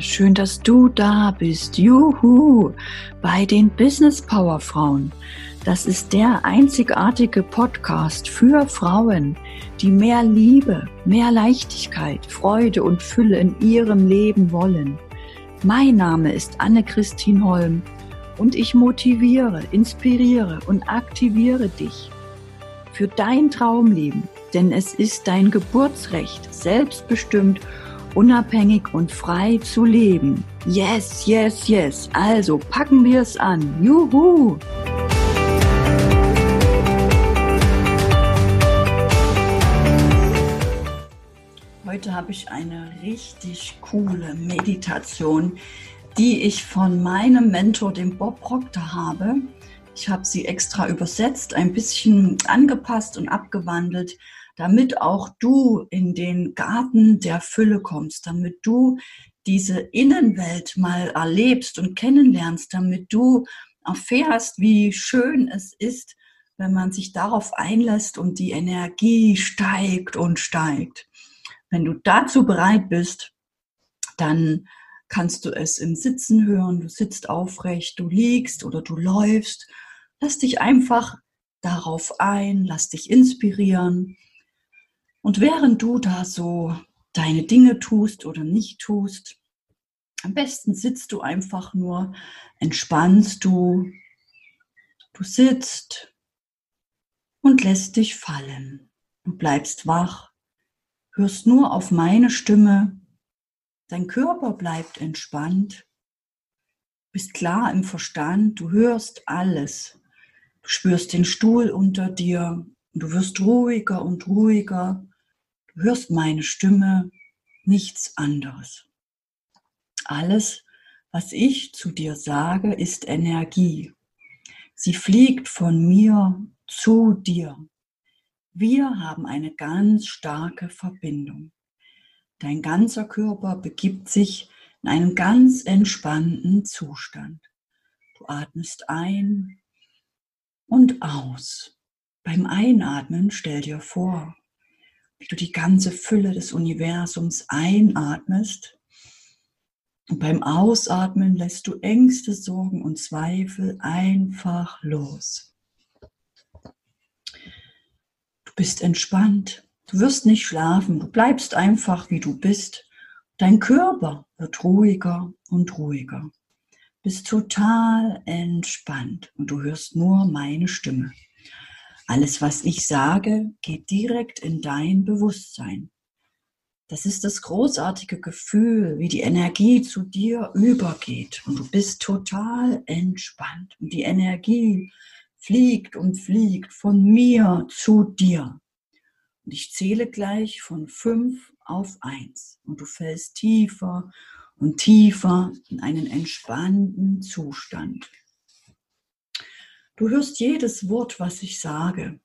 schön, dass du da bist. Juhu! Bei den Business Power Frauen. Das ist der einzigartige Podcast für Frauen, die mehr Liebe, mehr Leichtigkeit, Freude und Fülle in ihrem Leben wollen. Mein Name ist Anne-Christine Holm und ich motiviere, inspiriere und aktiviere dich für dein Traumleben, denn es ist dein Geburtsrecht, selbstbestimmt unabhängig und frei zu leben. Yes, yes, yes. Also packen wir es an. Juhu! Heute habe ich eine richtig coole Meditation, die ich von meinem Mentor, dem Bob Proctor, habe. Ich habe sie extra übersetzt, ein bisschen angepasst und abgewandelt, damit auch du in den Garten der Fülle kommst, damit du diese Innenwelt mal erlebst und kennenlernst, damit du erfährst, wie schön es ist, wenn man sich darauf einlässt und die Energie steigt und steigt. Wenn du dazu bereit bist, dann kannst du es im Sitzen hören. Du sitzt aufrecht, du liegst oder du läufst. Lass dich einfach darauf ein, lass dich inspirieren und während du da so deine Dinge tust oder nicht tust, am besten sitzt du einfach nur, entspannst du, du sitzt und lässt dich fallen. Du bleibst wach, hörst nur auf meine Stimme, dein Körper bleibt entspannt, bist klar im Verstand, du hörst alles. Du spürst den Stuhl unter dir du wirst ruhiger und ruhiger Du hörst meine Stimme, nichts anderes. Alles, was ich zu dir sage, ist Energie. Sie fliegt von mir zu dir. Wir haben eine ganz starke Verbindung. Dein ganzer Körper begibt sich in einen ganz entspannten Zustand. Du atmest ein und aus. Beim Einatmen stell dir vor, wie du die ganze Fülle des Universums einatmest. Und beim Ausatmen lässt du Ängste, Sorgen und Zweifel einfach los. Du bist entspannt. Du wirst nicht schlafen. Du bleibst einfach, wie du bist. Dein Körper wird ruhiger und ruhiger. Bist total entspannt und du hörst nur meine Stimme. Alles, was ich sage, geht direkt in dein Bewusstsein. Das ist das großartige Gefühl, wie die Energie zu dir übergeht und du bist total entspannt und die Energie fliegt und fliegt von mir zu dir. Und ich zähle gleich von fünf auf eins und du fällst tiefer und tiefer in einen entspannten Zustand. Du hörst jedes Wort, was ich sage.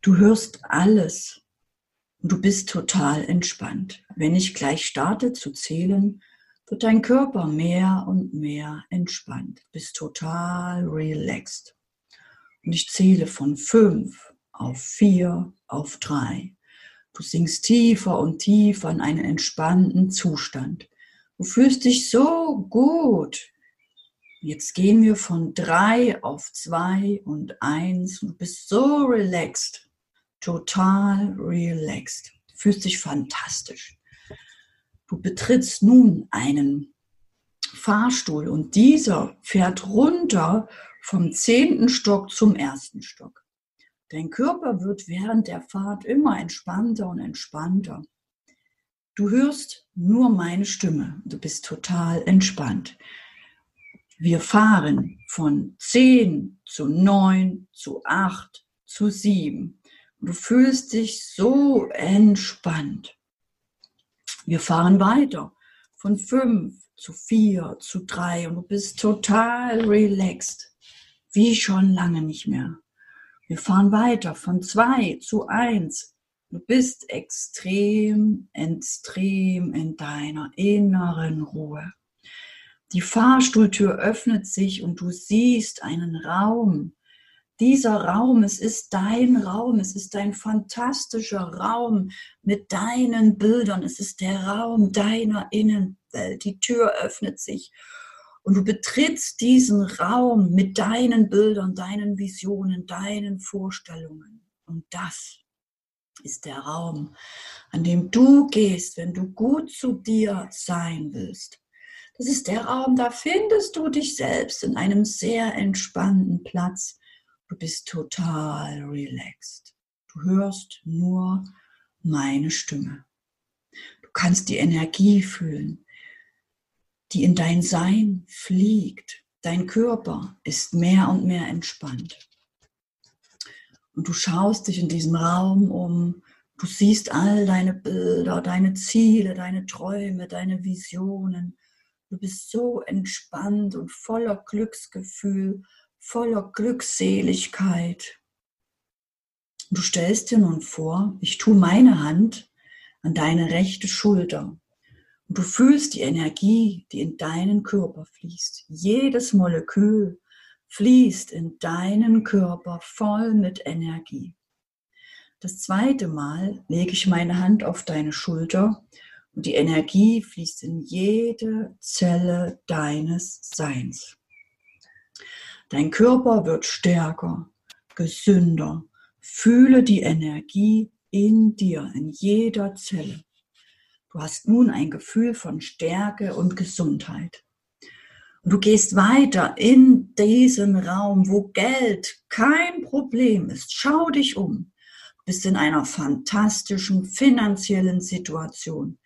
Du hörst alles. Und du bist total entspannt. Wenn ich gleich starte zu zählen, wird dein Körper mehr und mehr entspannt. Bist total relaxed. Und ich zähle von fünf auf vier auf drei. Du sinkst tiefer und tiefer in einen entspannten Zustand. Du fühlst dich so gut. Jetzt gehen wir von drei auf zwei und eins. Du bist so relaxed, total relaxed. Du fühlst dich fantastisch. Du betrittst nun einen Fahrstuhl und dieser fährt runter vom zehnten Stock zum ersten Stock. Dein Körper wird während der Fahrt immer entspannter und entspannter. Du hörst nur meine Stimme. Du bist total entspannt. Wir fahren von 10 zu 9 zu 8 zu 7. Du fühlst dich so entspannt. Wir fahren weiter von 5 zu 4 zu 3 und du bist total relaxed, wie schon lange nicht mehr. Wir fahren weiter von 2 zu 1. Du bist extrem, extrem in deiner inneren Ruhe. Die Fahrstuhltür öffnet sich und du siehst einen Raum, dieser Raum, es ist dein Raum, es ist ein fantastischer Raum mit deinen Bildern, es ist der Raum deiner Innenwelt. Die Tür öffnet sich und du betrittst diesen Raum mit deinen Bildern, deinen Visionen, deinen Vorstellungen. Und das ist der Raum, an dem du gehst, wenn du gut zu dir sein willst. Das ist der Raum, da findest du dich selbst in einem sehr entspannten Platz. Du bist total relaxed. Du hörst nur meine Stimme. Du kannst die Energie fühlen, die in dein Sein fliegt. Dein Körper ist mehr und mehr entspannt. Und du schaust dich in diesem Raum um, du siehst all deine Bilder, deine Ziele, deine Träume, deine Visionen. Du bist so entspannt und voller Glücksgefühl, voller Glückseligkeit. Du stellst dir nun vor, ich tue meine Hand an deine rechte Schulter und du fühlst die Energie, die in deinen Körper fließt. Jedes Molekül fließt in deinen Körper voll mit Energie. Das zweite Mal lege ich meine Hand auf deine Schulter und die Energie fließt in jede Zelle deines Seins. Dein Körper wird stärker, gesünder. Fühle die Energie in dir, in jeder Zelle. Du hast nun ein Gefühl von Stärke und Gesundheit. Und du gehst weiter in diesen Raum, wo Geld kein Problem ist. Schau dich um. Du bist in einer fantastischen finanziellen Situation.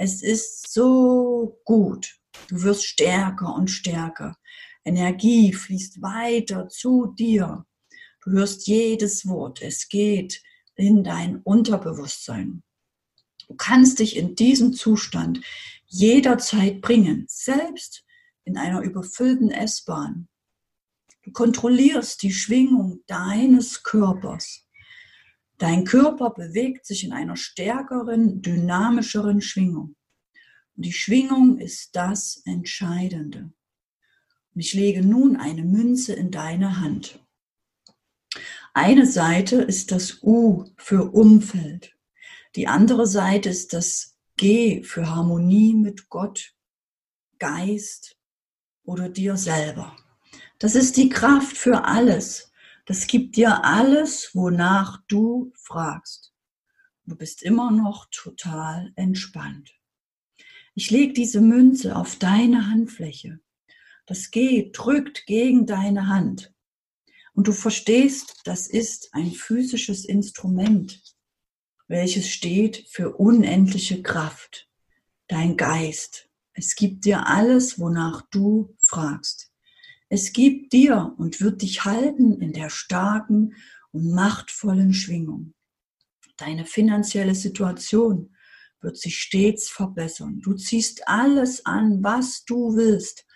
Es ist so gut. Du wirst stärker und stärker. Energie fließt weiter zu dir. Du hörst jedes Wort. Es geht in dein Unterbewusstsein. Du kannst dich in diesem Zustand jederzeit bringen, selbst in einer überfüllten S-Bahn. Du kontrollierst die Schwingung deines Körpers. Dein Körper bewegt sich in einer stärkeren, dynamischeren Schwingung. Und die Schwingung ist das Entscheidende. Und ich lege nun eine Münze in deine Hand. Eine Seite ist das U für Umfeld. Die andere Seite ist das G für Harmonie mit Gott, Geist oder dir selber. Das ist die Kraft für alles. Das gibt dir alles, wonach du fragst. Du bist immer noch total entspannt. Ich lege diese Münze auf deine Handfläche. Das G drückt gegen deine Hand. Und du verstehst, das ist ein physisches Instrument welches steht für unendliche Kraft, dein Geist. Es gibt dir alles, wonach du fragst. Es gibt dir und wird dich halten in der starken und machtvollen Schwingung. Deine finanzielle Situation wird sich stets verbessern. Du ziehst alles an, was du willst.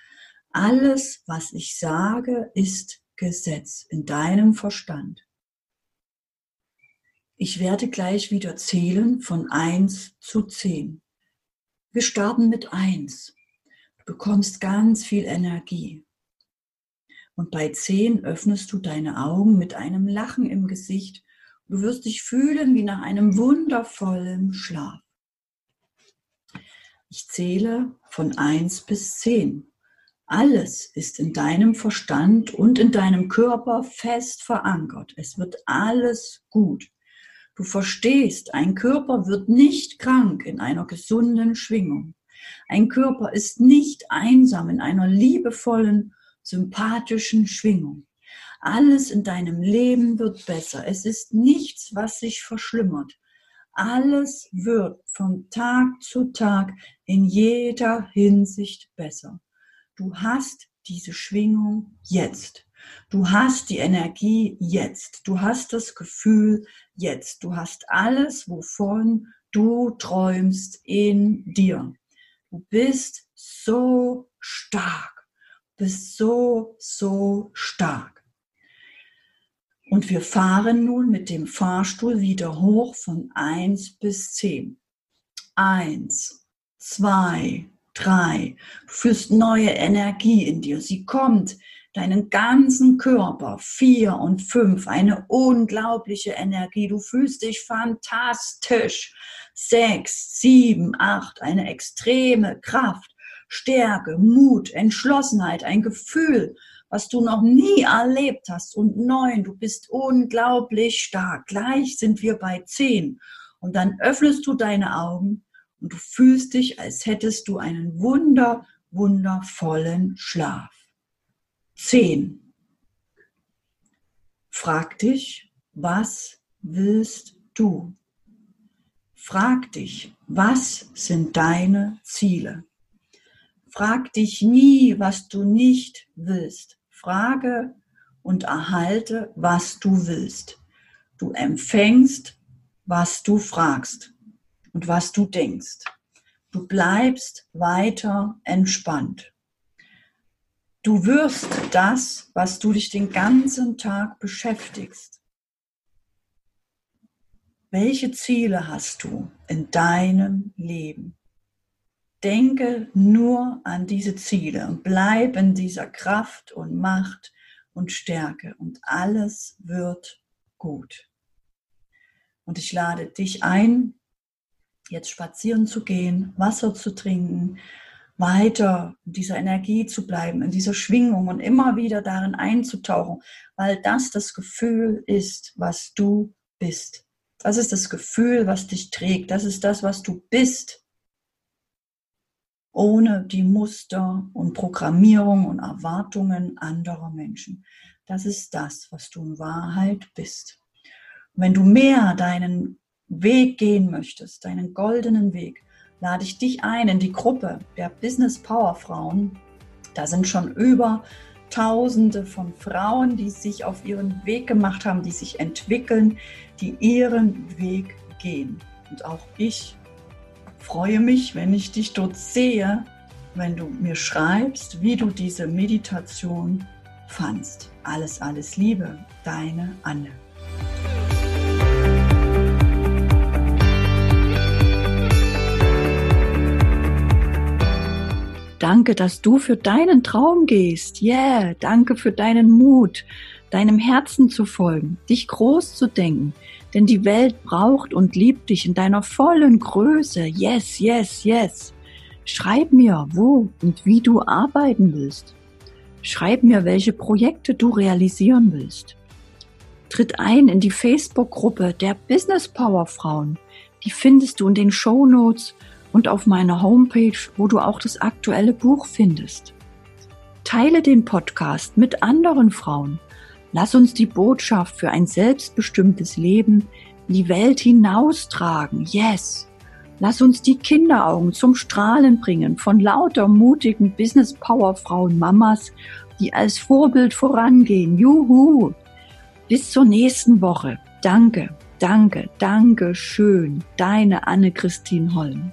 Alles, was ich sage, ist Gesetz in deinem Verstand. Ich werde gleich wieder zählen von 1 zu 10. Wir starten mit 1. Du bekommst ganz viel Energie. Und bei 10 öffnest du deine Augen mit einem Lachen im Gesicht. Du wirst dich fühlen wie nach einem wundervollen Schlaf. Ich zähle von 1 bis 10. Alles ist in deinem Verstand und in deinem Körper fest verankert. Es wird alles gut. Du verstehst, ein Körper wird nicht krank in einer gesunden Schwingung. Ein Körper ist nicht einsam in einer liebevollen, sympathischen Schwingung. Alles in deinem Leben wird besser. Es ist nichts, was sich verschlimmert. Alles wird von Tag zu Tag in jeder Hinsicht besser. Du hast diese Schwingung jetzt. Du hast die Energie jetzt. Du hast das Gefühl jetzt. Du hast alles, wovon du träumst in dir. Du bist so stark. Bist so, so stark. Und wir fahren nun mit dem Fahrstuhl wieder hoch von 1 bis 10. 1, 2, 3. Du fühlst neue Energie in dir. Sie kommt deinen ganzen Körper, vier und fünf, eine unglaubliche Energie. Du fühlst dich fantastisch. Sechs, sieben, acht, eine extreme Kraft, Stärke, Mut, Entschlossenheit, ein Gefühl, was du noch nie erlebt hast. Und neun, du bist unglaublich stark. Gleich sind wir bei zehn. Und dann öffnest du deine Augen und du fühlst dich, als hättest du einen wunder, wundervollen Schlaf. Zehn. Frag dich, was willst du? Frag dich, was sind deine Ziele? Frag dich nie, was du nicht willst. Frage und erhalte, was du willst. Du empfängst, was du fragst und was du denkst. Du bleibst weiter entspannt. Du wirst das, was du dich den ganzen Tag beschäftigst. Welche Ziele hast du in deinem Leben? Denke nur an diese Ziele und bleib in dieser Kraft und Macht und Stärke und alles wird gut. Und ich lade dich ein, jetzt spazieren zu gehen, Wasser zu trinken, weiter in dieser Energie zu bleiben, in dieser Schwingung und immer wieder darin einzutauchen, weil das das Gefühl ist, was du bist. Das ist das Gefühl, was dich trägt. Das ist das, was du bist. Ohne die Muster und Programmierung und Erwartungen anderer Menschen. Das ist das, was du in Wahrheit bist. Wenn du mehr deinen Weg gehen möchtest, deinen goldenen Weg, lade ich dich ein in die Gruppe der Business Power Frauen. Da sind schon über Tausende von Frauen, die sich auf ihren Weg gemacht haben, die sich entwickeln, die ihren Weg gehen. Und auch ich freue mich, wenn ich dich dort sehe, wenn du mir schreibst, wie du diese Meditation fandst. Alles, alles Liebe, deine Anne. Danke, dass du für deinen Traum gehst. Yeah, danke für deinen Mut, deinem Herzen zu folgen, dich groß zu denken. Denn die Welt braucht und liebt dich in deiner vollen Größe. Yes, yes, yes. Schreib mir, wo und wie du arbeiten willst. Schreib mir, welche Projekte du realisieren willst. Tritt ein in die Facebook-Gruppe der Business Power Frauen. Die findest du in den Show Notes und auf meiner Homepage, wo du auch das aktuelle Buch findest. Teile den Podcast mit anderen Frauen. Lass uns die Botschaft für ein selbstbestimmtes Leben in die Welt hinaustragen. Yes! Lass uns die Kinderaugen zum Strahlen bringen von lauter mutigen Business Power Frauen Mamas, die als Vorbild vorangehen. Juhu! Bis zur nächsten Woche. Danke, danke, danke schön. Deine Anne-Christine Holm.